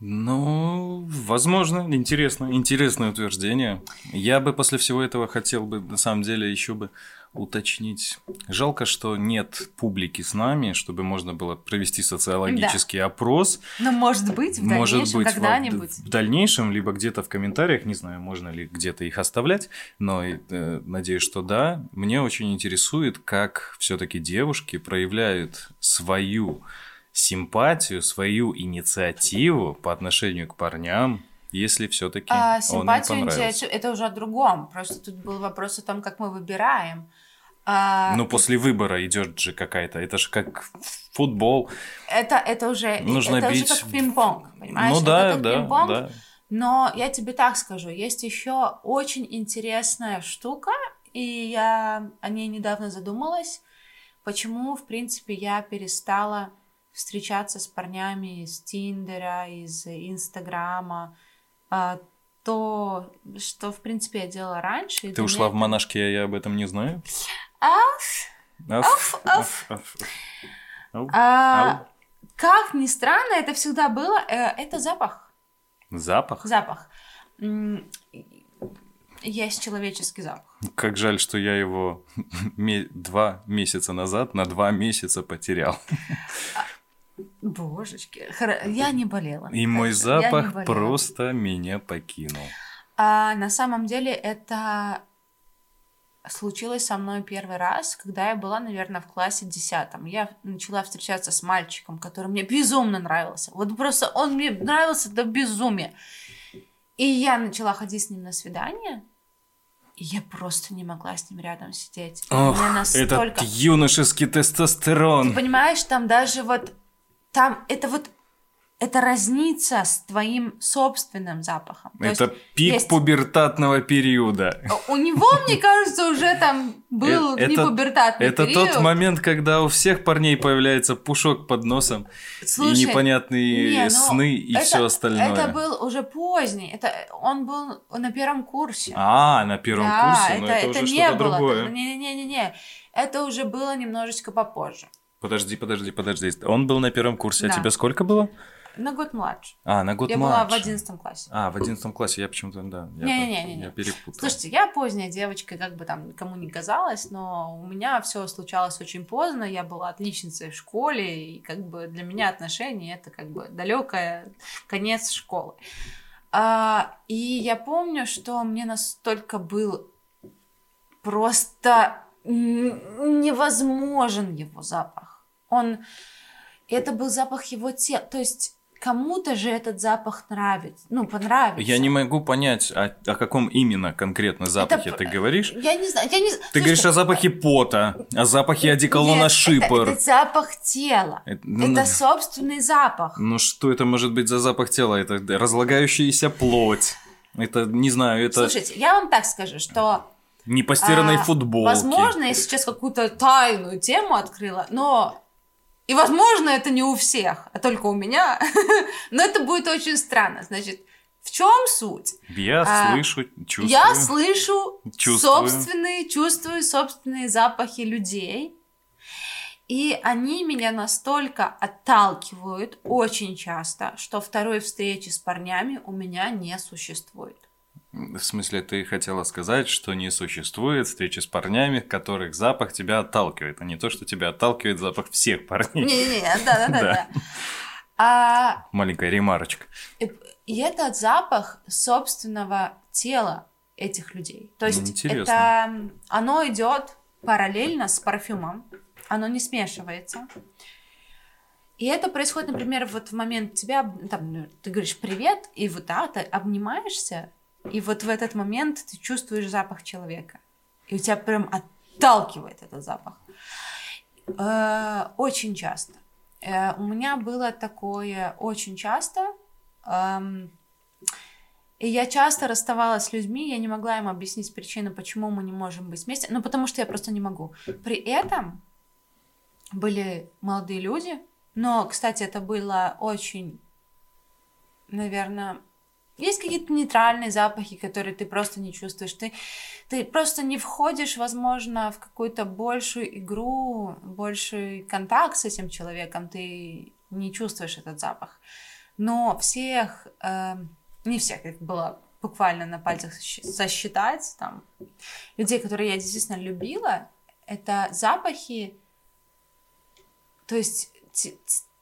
Ну, возможно, интересно, интересное утверждение. Я бы после всего этого хотел бы, на самом деле, еще бы уточнить. Жалко, что нет публики с нами, чтобы можно было провести социологический опрос. Но может быть, в Может дальнейшем, быть, когда-нибудь. в дальнейшем, либо где-то в комментариях, не знаю, можно ли где-то их оставлять, но э, надеюсь, что да. Мне очень интересует, как все-таки девушки проявляют свою симпатию, свою инициативу по отношению к парням, если все-таки А, он им симпатию, понравился. инициативу, это уже о другом. Просто тут был вопрос о том, как мы выбираем. А, Ну, после выбора идет же какая-то, это же как футбол. это, это уже, Нужно это бить уже как пинг-понг, понимаешь? Ну Это да, как да, пинг-понг, да. Но я тебе так скажу, есть еще очень интересная штука, и я о ней недавно задумалась, почему, в принципе, я перестала встречаться с парнями из Тиндера, из Инстаграма, а, то, что, в принципе, я делала раньше. Ты ушла меня в монашки, а я об этом не знаю. Аф, Аф, аф. аф, аф. Ау. а, Ау. как ни странно, это всегда было, э, это запах. Запах? Запах. Есть человеческий запах. Как жаль, что я его два месяца назад на два месяца потерял. Божечки, я не болела. И мой запах просто меня покинул. А на самом деле это случилось со мной первый раз, когда я была, наверное, в классе десятом. Я начала встречаться с мальчиком, который мне безумно нравился. Вот просто он мне нравился до безумия. И я начала ходить с ним на свидание, и я просто не могла с ним рядом сидеть. Ох, мне настолько... этот юношеский Ты тестостерон. понимаешь, там даже вот там это вот это разнится с твоим собственным запахом. То Это есть пик есть- пубертатного периода. У него, мне кажется, уже там был Э, не это- пубертатный Это период. тот момент, когда у всех парней появляется пушок под носом Слушай, и непонятные не, ну, сны и это- все остальное. Это был уже поздний. Это он был на первом курсе. А, на первом да, курсе, это, но это, это уже не было. другое. Не-не-не-не. Это уже было немножечко попозже. Подожди, подожди, подожди. Он был на первом курсе, Да. а тебе сколько было? На год младше. А, на год я была в младше. одиннадцатом классе. А, в одиннадцатом классе, я почему-то, да, я, Не-не-не-не-не. я перепутал. Слушайте, я поздняя девочка, как бы там кому не казалось, но у меня все случалось очень поздно. Я была отличницей в школе, и как бы для меня отношения это как бы далекая конец школы. А, и я помню, что мне настолько был просто невозможен его запах. Он это был запах его тела, то есть кому-то же этот запах нравится, ну понравится. Я не могу понять, о, о каком именно конкретно запахе Это- ты говоришь. Я не знаю, я не знаю. Ты говоришь о запахе пота, о запахе одеколона Нет, шипор. Это, это запах тела. Это- ну, это собственный запах. Ну что это может быть за запах тела? Это разлагающаяся плоть. Это, не знаю, это Слушайте, я вам так скажу, что непостиранной а, футболки. возможно, я сейчас какую-то тайную тему открыла, но И, возможно, это не у всех, а только у меня. Но это будет очень странно. Значит, в чем суть? Я а, слышу, чувствую. Я слышу чувствую. собственные, чувствую собственные запахи людей. И они меня настолько отталкивают очень часто, что второй встречи с парнями у меня не существует. В смысле, ты хотела сказать, что не существует встречи с парнями, которых запах тебя отталкивает, а не то, что тебя отталкивает запах всех парней. Не-не-не, да-да-да. А... Маленькая ремарочка. И, этот запах собственного тела этих людей. То есть Интересно. это оно идет параллельно с парфюмом, оно не смешивается. И это происходит, например, вот в момент тебя, там, ты говоришь привет, и вот да, ты обнимаешься, и вот в этот момент ты чувствуешь запах человека. И у тебя прям отталкивает этот запах. Э, очень часто. Э, у меня было такое очень часто. Эм, и я часто расставалась с людьми, я не могла им объяснить причину, почему мы не можем быть вместе. Ну, потому что я просто не могу. При этом были молодые люди, но, кстати, это было очень, наверное, есть какие-то нейтральные запахи, которые ты просто не чувствуешь. Ты, ты просто не входишь, возможно, в какую-то большую игру, больший контакт с этим человеком, ты не чувствуешь этот запах. Но всех, э, не всех, как было буквально на пальцах сосчитать, там, людей, которые я действительно любила, это запахи, то есть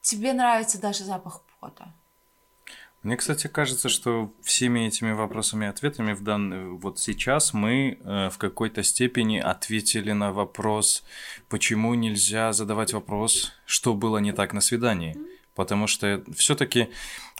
тебе нравится даже запах пота мне, кстати, кажется, что всеми этими вопросами и ответами в данный вот сейчас мы э, в какой-то степени ответили на вопрос, почему нельзя задавать вопрос, что было не так на свидании. Потому что все-таки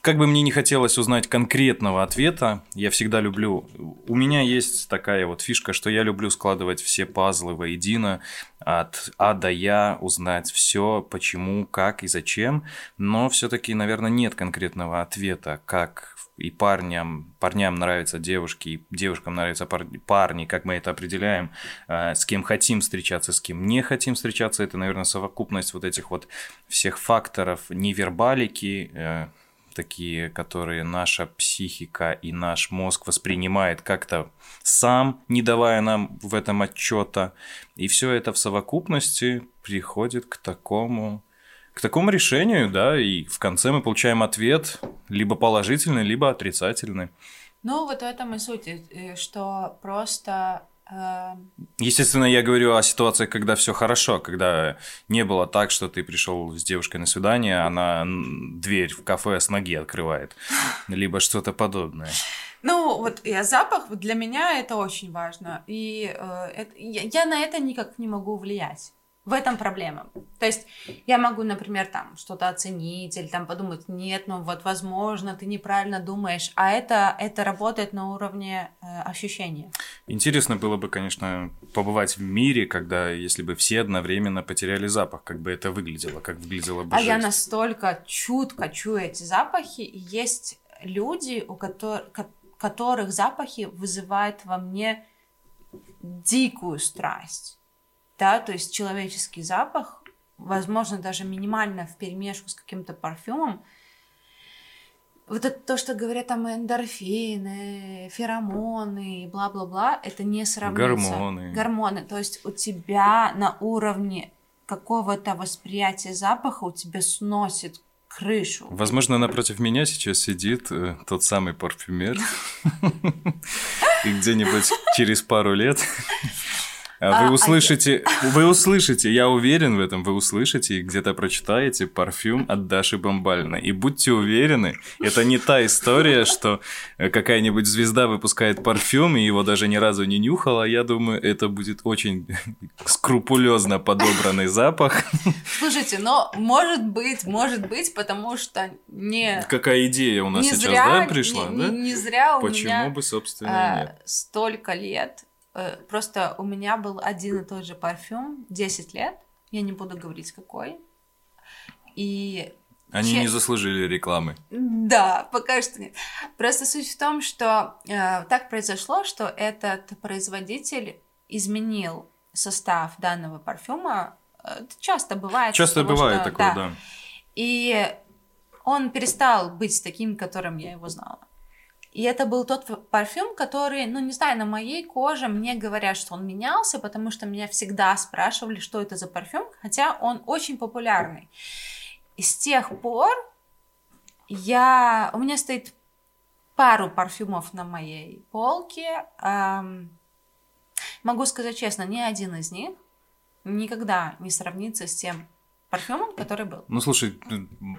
как бы мне не хотелось узнать конкретного ответа, я всегда люблю... У меня есть такая вот фишка, что я люблю складывать все пазлы воедино, от А до Я, узнать все, почему, как и зачем, но все-таки, наверное, нет конкретного ответа, как и парням, парням нравятся девушки, и девушкам нравятся пар, парни, как мы это определяем, э, с кем хотим встречаться, с кем не хотим встречаться, это, наверное, совокупность вот этих вот всех факторов невербалики, э, такие, которые наша психика и наш мозг воспринимает как-то сам, не давая нам в этом отчета. И все это в совокупности приходит к такому к такому решению, да, и в конце мы получаем ответ либо положительный, либо отрицательный. Ну, вот в этом и суть, э, что просто Естественно, я говорю о ситуации, когда все хорошо, когда не было так, что ты пришел с девушкой на свидание, она дверь в кафе с ноги открывает, либо что-то подобное. Ну, вот я запах, для меня это очень важно. И э, это, я, я на это никак не могу влиять. В этом проблема. То есть я могу, например, там что-то оценить или там подумать, нет, ну вот возможно, ты неправильно думаешь, а это, это работает на уровне э, ощущения. Интересно было бы, конечно, побывать в мире, когда, если бы все одновременно потеряли запах, как бы это выглядело, как выглядело бы А жизнь. я настолько чутко чую эти запахи, и есть люди, у которых, которых запахи вызывают во мне дикую страсть да, то есть человеческий запах, возможно, даже минимально в перемешку с каким-то парфюмом, вот это то, что говорят там эндорфины, феромоны и бла-бла-бла, это не сравнится. Гормоны. Гормоны. То есть у тебя на уровне какого-то восприятия запаха у тебя сносит крышу. Возможно, напротив меня сейчас сидит э, тот самый парфюмер. И где-нибудь через пару лет вы а, а услышите, вы услышите, я уверен в этом, вы услышите и где-то прочитаете парфюм от Даши Бомбальной. И будьте уверены, это не та история, что э, какая-нибудь звезда выпускает парфюм, и его даже ни разу не нюхала. Я думаю, это будет очень скрупулезно подобранный запах. Слушайте, но может быть, может быть, потому что не... Какая идея у нас сейчас, да, пришла, не, да? Не, не зря у Почему меня... бы, собственно, а? Столько лет просто у меня был один и тот же парфюм 10 лет, я не буду говорить какой. И они Че... не заслужили рекламы. Да, пока что нет. Просто суть в том, что э, так произошло, что этот производитель изменил состав данного парфюма Это часто бывает. Часто потому бывает что- такое, да. И он перестал быть таким, которым я его знала. И это был тот парфюм, который, ну, не знаю, на моей коже мне говорят, что он менялся, потому что меня всегда спрашивали, что это за парфюм, хотя он очень популярный. И с тех пор я... У меня стоит пару парфюмов на моей полке. Ам, Могу сказать честно, ни один из них никогда не сравнится с тем парфюмом, который был. Ну, слушай,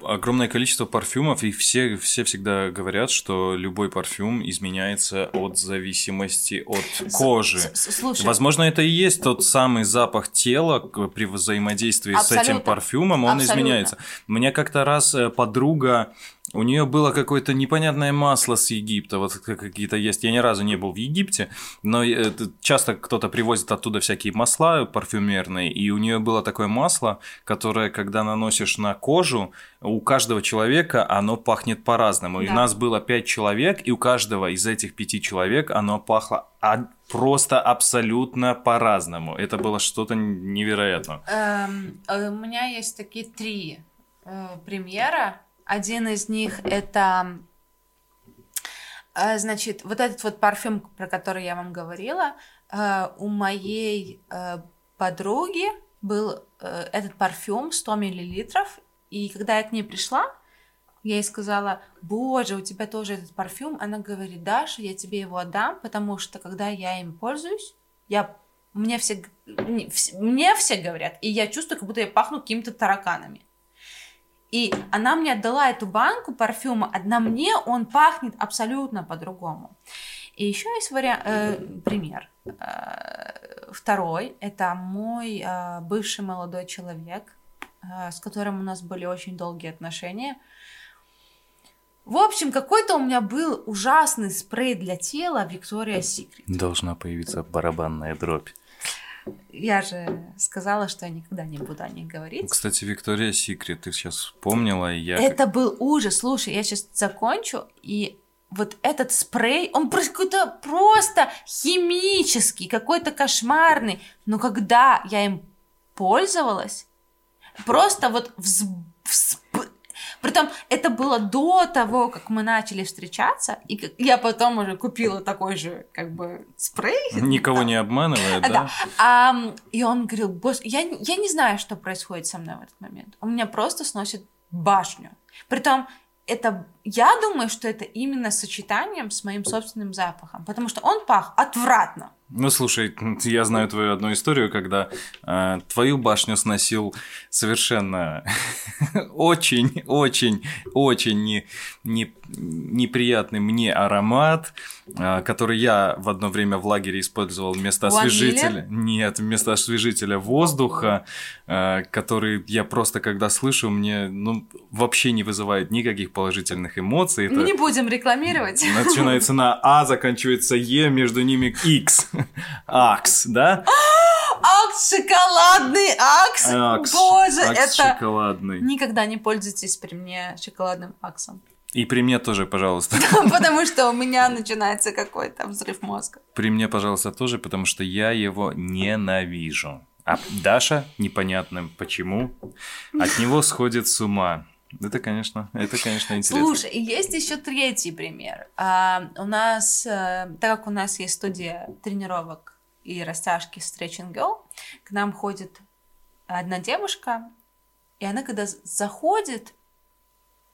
огромное количество парфюмов, и все, все всегда говорят, что любой парфюм изменяется от зависимости от кожи. С- с- Слушай, Возможно, это и есть тот самый запах тела при взаимодействии с этим Абсолютно. парфюмом, он Абсолютно. изменяется. Мне как-то раз э, подруга, у нее было какое-то непонятное масло с Египта, вот как- какие-то есть. Я ни разу не был в Египте, но э, часто кто-то привозит оттуда всякие масла парфюмерные, и у нее было такое масло, которое, когда наносишь на кожу, у каждого человека оно пахнет по-разному. И у Да. нас было пять человек, и у каждого из этих пяти человек оно пахло а- просто абсолютно по-разному. Это было что-то невероятное. эм, э, у меня есть такие три э, примера. Один из них это, э, значит, вот этот вот парфюм, про который я вам говорила, э, у моей э, подруги был этот парфюм 100 миллилитров, и когда я к ней пришла, я ей сказала, боже, у тебя тоже этот парфюм. Она говорит, Даша, я тебе его отдам, потому что когда я им пользуюсь, я мне все, мне все говорят, и я чувствую, как будто я пахну какими-то тараканами. И она мне отдала эту банку парфюма, а на мне он пахнет абсолютно по-другому. И еще есть вариа- э, пример. Э, второй это мой э, бывший молодой человек, э, с которым у нас были очень долгие отношения. В общем, какой-то у меня был ужасный спрей для тела Victoria's Secret. Должна появиться барабанная дробь. Я же сказала, что я никогда не буду о них говорить. Кстати, Виктория Секрет, ты сейчас вспомнила, и я... Это был ужас. Слушай, я сейчас закончу, и вот этот спрей, он какой-то просто химический, какой-то кошмарный. Но когда я им пользовалась, просто вот всп- Притом это было до того, как мы начали встречаться, и я потом уже купила такой же, как бы, спрей. Никого не обманывая, А, да? А, и он говорил, босс, я, я не знаю, что происходит со мной в этот момент. Он меня просто сносит башню. Притом, это, я думаю, что это именно сочетанием с моим собственным запахом, потому что он пах отвратно. Ну, слушай, я знаю твою одну историю, когда э, твою башню сносил совершенно очень, очень, очень не, не- неприятный мне аромат, э, который я в одно время в лагере использовал вместо освежителя. Нет, вместо освежителя воздуха, э, который я просто, когда слышу, мне ну, вообще не вызывает никаких положительных эмоций. Это- Мы не будем рекламировать. Начинается на А, заканчивается Е, между ними X. Акс, да? Акс, шоколадный акс! Акс. Боже, Акс это... шоколадный. Никогда не пользуйтесь при мне шоколадным аксом. И при мне тоже, пожалуйста. Потому что у меня начинается какой-то взрыв мозга. При мне, пожалуйста, тоже, потому что я его ненавижу. А Даша, непонятно почему, от него сходит с ума. Это, конечно, это, конечно, интересно. Слушай, есть еще третий пример. А, у нас, э, так как у нас есть студия тренировок и растяжки Stretching Girl, к нам ходит одна девушка, и она когда заходит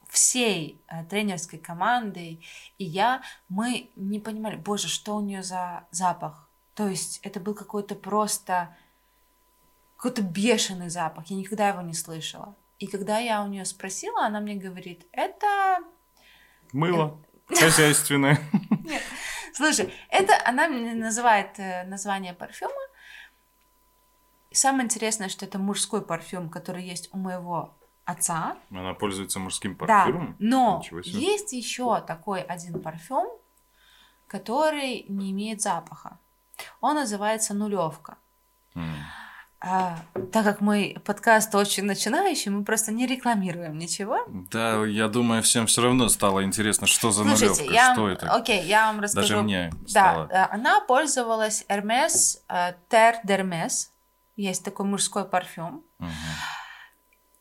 всей э, тренерской командой, и я, мы не понимали, боже, что у нее за запах. То есть это был какой-то просто какой-то бешеный запах. Я никогда его не слышала. И когда я у нее спросила, она мне говорит, это... Мыло хозяйственное. Слушай, это она мне называет э, название парфюма. Самое интересное, что это мужской парфюм, который есть у моего отца. Она пользуется мужским Да, парфюмом? но Ничего себе. есть еще такой один парфюм, который не имеет запаха. Он называется нулевка. М. А, так как мой подкаст очень начинающий, мы просто не рекламируем ничего. Да, я думаю, всем все равно стало интересно, что за Слушайте, нулевка, я, что вам- это. окей, я вам расскажу. Даже мне Да, стало. э, она пользовалась Hermes э, Terre d'Hermes. есть такой мужской парфюм. Мгм.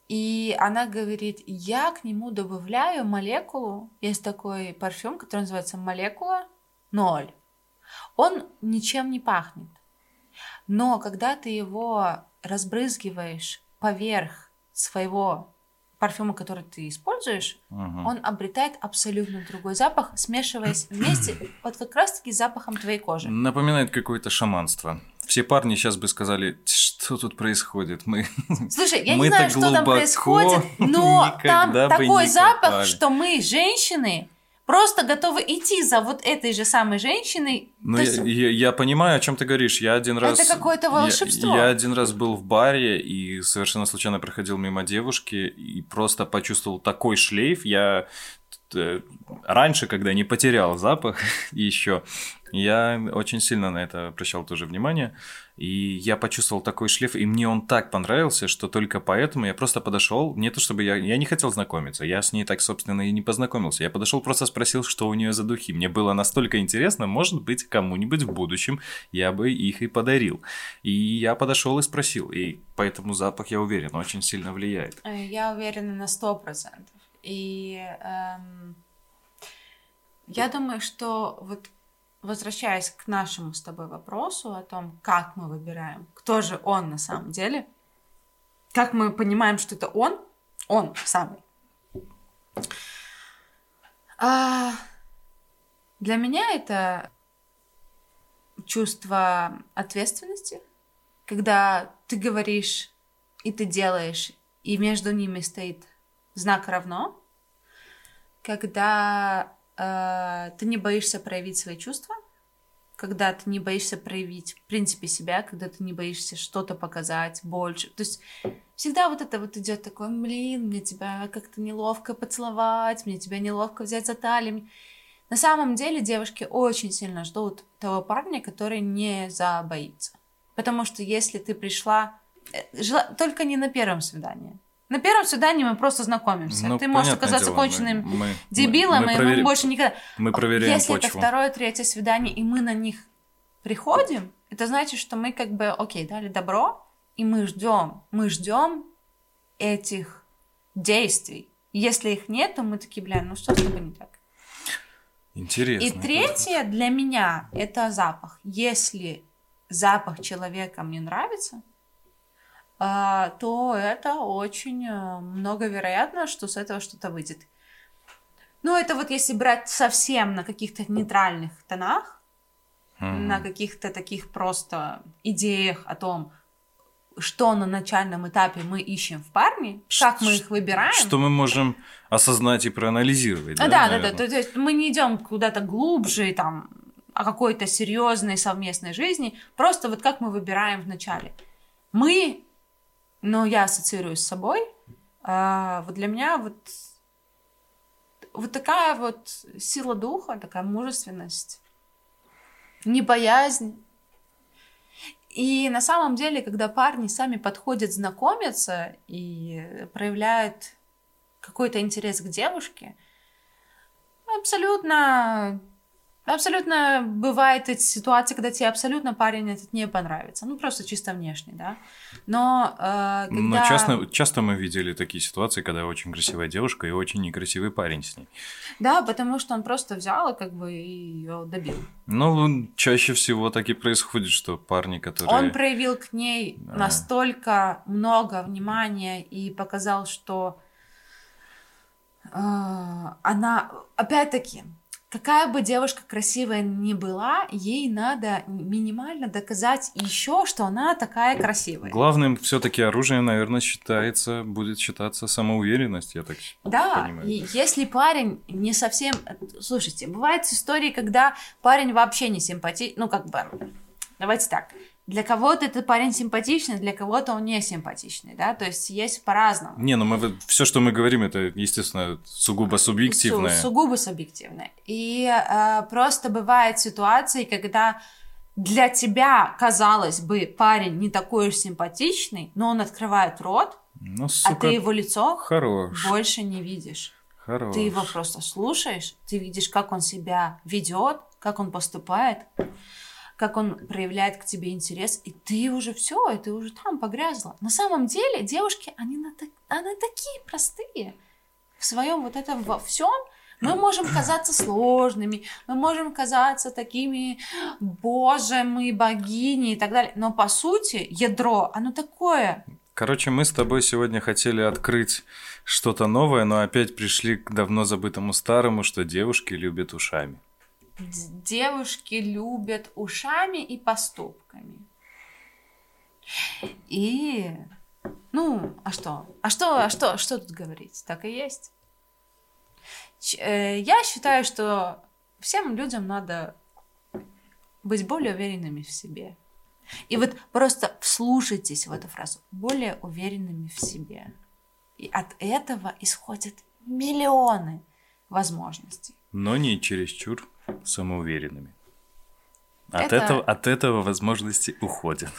И она говорит, я к нему добавляю молекулу. Есть такой парфюм, который называется молекула 0. Он ничем не пахнет. Но когда ты его разбрызгиваешь поверх своего парфюма, который ты используешь, Мгм. он обретает абсолютно другой запах, смешиваясь вместе, вот как раз-таки с запахом твоей кожи. Напоминает какое-то шаманство. Все парни сейчас бы сказали, что тут происходит? Мы... Слушай, я не Мы-то знаю, что там происходит, но там такой не запах, что мы, женщины, просто готовы идти за вот этой же самой женщиной. Ну, я, есть я- я понимаю, о чем ты говоришь. Я один раз... какое-то я- волшебство. Я, один раз был в баре и совершенно случайно проходил мимо девушки и просто почувствовал такой шлейф. Я э, раньше, когда не потерял запах еще, я очень сильно на это обращал тоже внимание. И я почувствовал такой шлейф, и мне он так понравился, что только поэтому я просто подошел. Не то чтобы я, я не хотел знакомиться, я с ней так, собственно, и не познакомился. Я подошел, просто спросил, что у нее за духи. Мне было настолько интересно, может быть, кому-нибудь в будущем я бы их и подарил. И я подошел и спросил. И поэтому запах, я уверен, очень сильно влияет. Э, Я уверена на сто процентов. И эм, я думаю, что вот возвращаясь к нашему с тобой вопросу о том, как мы выбираем, кто же он на самом деле, как мы понимаем, что это он, он самый. А, для меня это чувство ответственности, когда ты говоришь и ты делаешь, и между ними стоит знак равно, когда э, ты не боишься проявить свои чувства, когда ты не боишься проявить в принципе себя, когда ты не боишься что-то показать больше. То есть всегда вот это вот идет такое, блин, мне тебя как-то неловко поцеловать, мне тебя неловко взять за талию. На самом деле девушки очень сильно ждут того парня, который не забоится. Потому что если ты пришла, э, только не на первом свидании. На первом свидании мы просто знакомимся. Ну, ты можешь оказаться дело, мы- конченным мы- мы- дебилом, мы и проверим- мы больше никогда... Мы проверяем Если это почву. второе, третье свидание, и мы на них приходим, это значит, что мы как бы, окей, дали добро, и мы ждем, мы ждем этих действий. Если их нет, то мы такие, бля, ну что с тобой не так? Интересно. И третье для меня это запах. Если запах человека мне нравится, а, то это очень э, многовероятно, что с этого что-то выйдет. Ну, это вот если брать совсем на каких-то нейтральных тонах, Мгм. на каких-то таких просто идеях о том, что на начальном этапе мы ищем в парне, как мы их выбираем. Что мы можем осознать и проанализировать. А, да, да, да, наверное? то, есть мы не идем куда-то глубже, там, о какой-то серьезной совместной жизни, просто вот как мы выбираем вначале. Мы, но я ассоциирую с собой, а, вот для меня вот, вот такая вот сила духа, такая мужественность, непоязнь. И на самом деле, когда парни сами подходят знакомиться и проявляют какой-то интерес к девушке, абсолютно, абсолютно бывает эти ситуации, когда тебе абсолютно парень этот не понравится, ну просто чисто внешне, да. Но э, когда... Но часто, часто мы видели такие ситуации, когда очень красивая девушка и очень некрасивый парень с ней. Да, потому что он просто взял и как бы ее добил. Ну, чаще всего так и происходит, что парни, которые... Он проявил к ней Да. настолько много внимания и показал, что э, она, опять-таки, какая бы девушка красивая ни была, ей надо минимально доказать еще, что она такая красивая. Главным все-таки оружием, наверное, считается, будет считаться самоуверенность, я так Да, понимаю. и если парень не совсем... Слушайте, бывают истории, когда парень вообще не симпатичный, ну, как бы, давайте так, для кого-то этот парень симпатичный, для кого-то он не симпатичный, да, то есть есть по-разному. Не, ну мы все, что мы говорим, это, естественно, сугубо субъективное. Су- сугубо субъективно. И э, просто бывают ситуации, когда для тебя, казалось бы, парень не такой уж симпатичный, но он открывает рот, Ну, а сука, ты его лицо хорош, больше не видишь. хорош. Ты его просто слушаешь, ты видишь, как он себя ведет, как он поступает. Как он проявляет к тебе интерес, и ты уже все, и ты уже там погрязла. На самом деле девушки, они, на, они такие простые. В своем вот этом во всем мы можем казаться сложными, мы можем казаться такими, боже, мы богини и так далее. Но по сути, ядро, оно такое. Короче, мы с тобой сегодня хотели открыть что-то новое, но опять пришли к давно забытому старому, что девушки любят ушами. Девушки любят ушами и поступками. И, ну, а что? А что, а что, что тут говорить? Так и есть. Э, я считаю, что всем людям надо быть более уверенными в себе. И вот просто вслушайтесь в эту фразу. Более уверенными в себе. И от этого исходят миллионы возможностей. Но не чересчур самоуверенными. От, это... этого, от этого возможности уходят.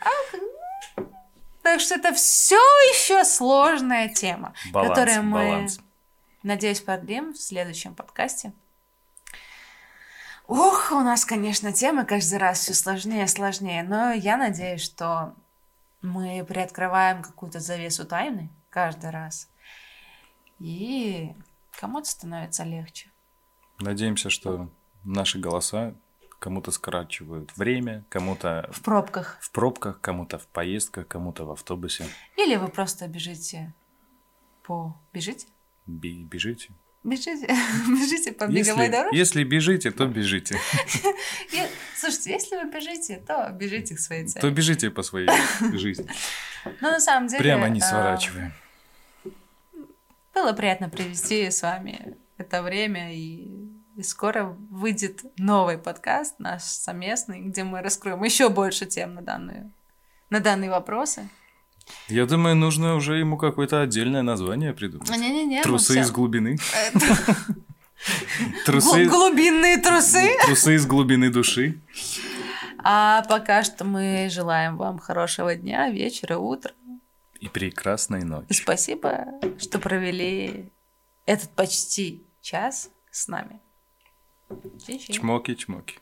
А, так что это все еще сложная тема, баланс, которую мы баланс. Надеюсь, продлим в следующем подкасте. Ух, у нас, конечно, темы каждый раз все сложнее и сложнее, но я надеюсь, что мы приоткрываем какую-то завесу тайны каждый раз. И кому-то становится легче. Надеемся, что наши голоса кому-то скорачивают время, кому-то... В пробках. В пробках, кому-то в поездках, кому-то в автобусе. Или вы просто бежите по... Бежите? бежите. Бежите, бежите по беговой если, дорожке. Если бежите, то бежите. Слушайте, если вы бежите, то бежите к своей цели. То бежите по своей жизни. Ну, на самом деле... Прямо не а, сворачиваем. Было приятно провести с вами это время, и, и скоро выйдет новый подкаст наш совместный, где мы раскроем еще больше тем на данные, на данные вопросы. Я думаю, нужно уже ему какое-то отдельное название придумать. Не-не-не. Трусы из глубины. Трусы... Глубинные трусы? Трусы из глубины души. А пока что мы желаем вам хорошего дня, вечера, утра. И прекрасной ночи. Спасибо, что провели этот почти час с нами. Tchim, tchim. Tchimoki, tchimoki.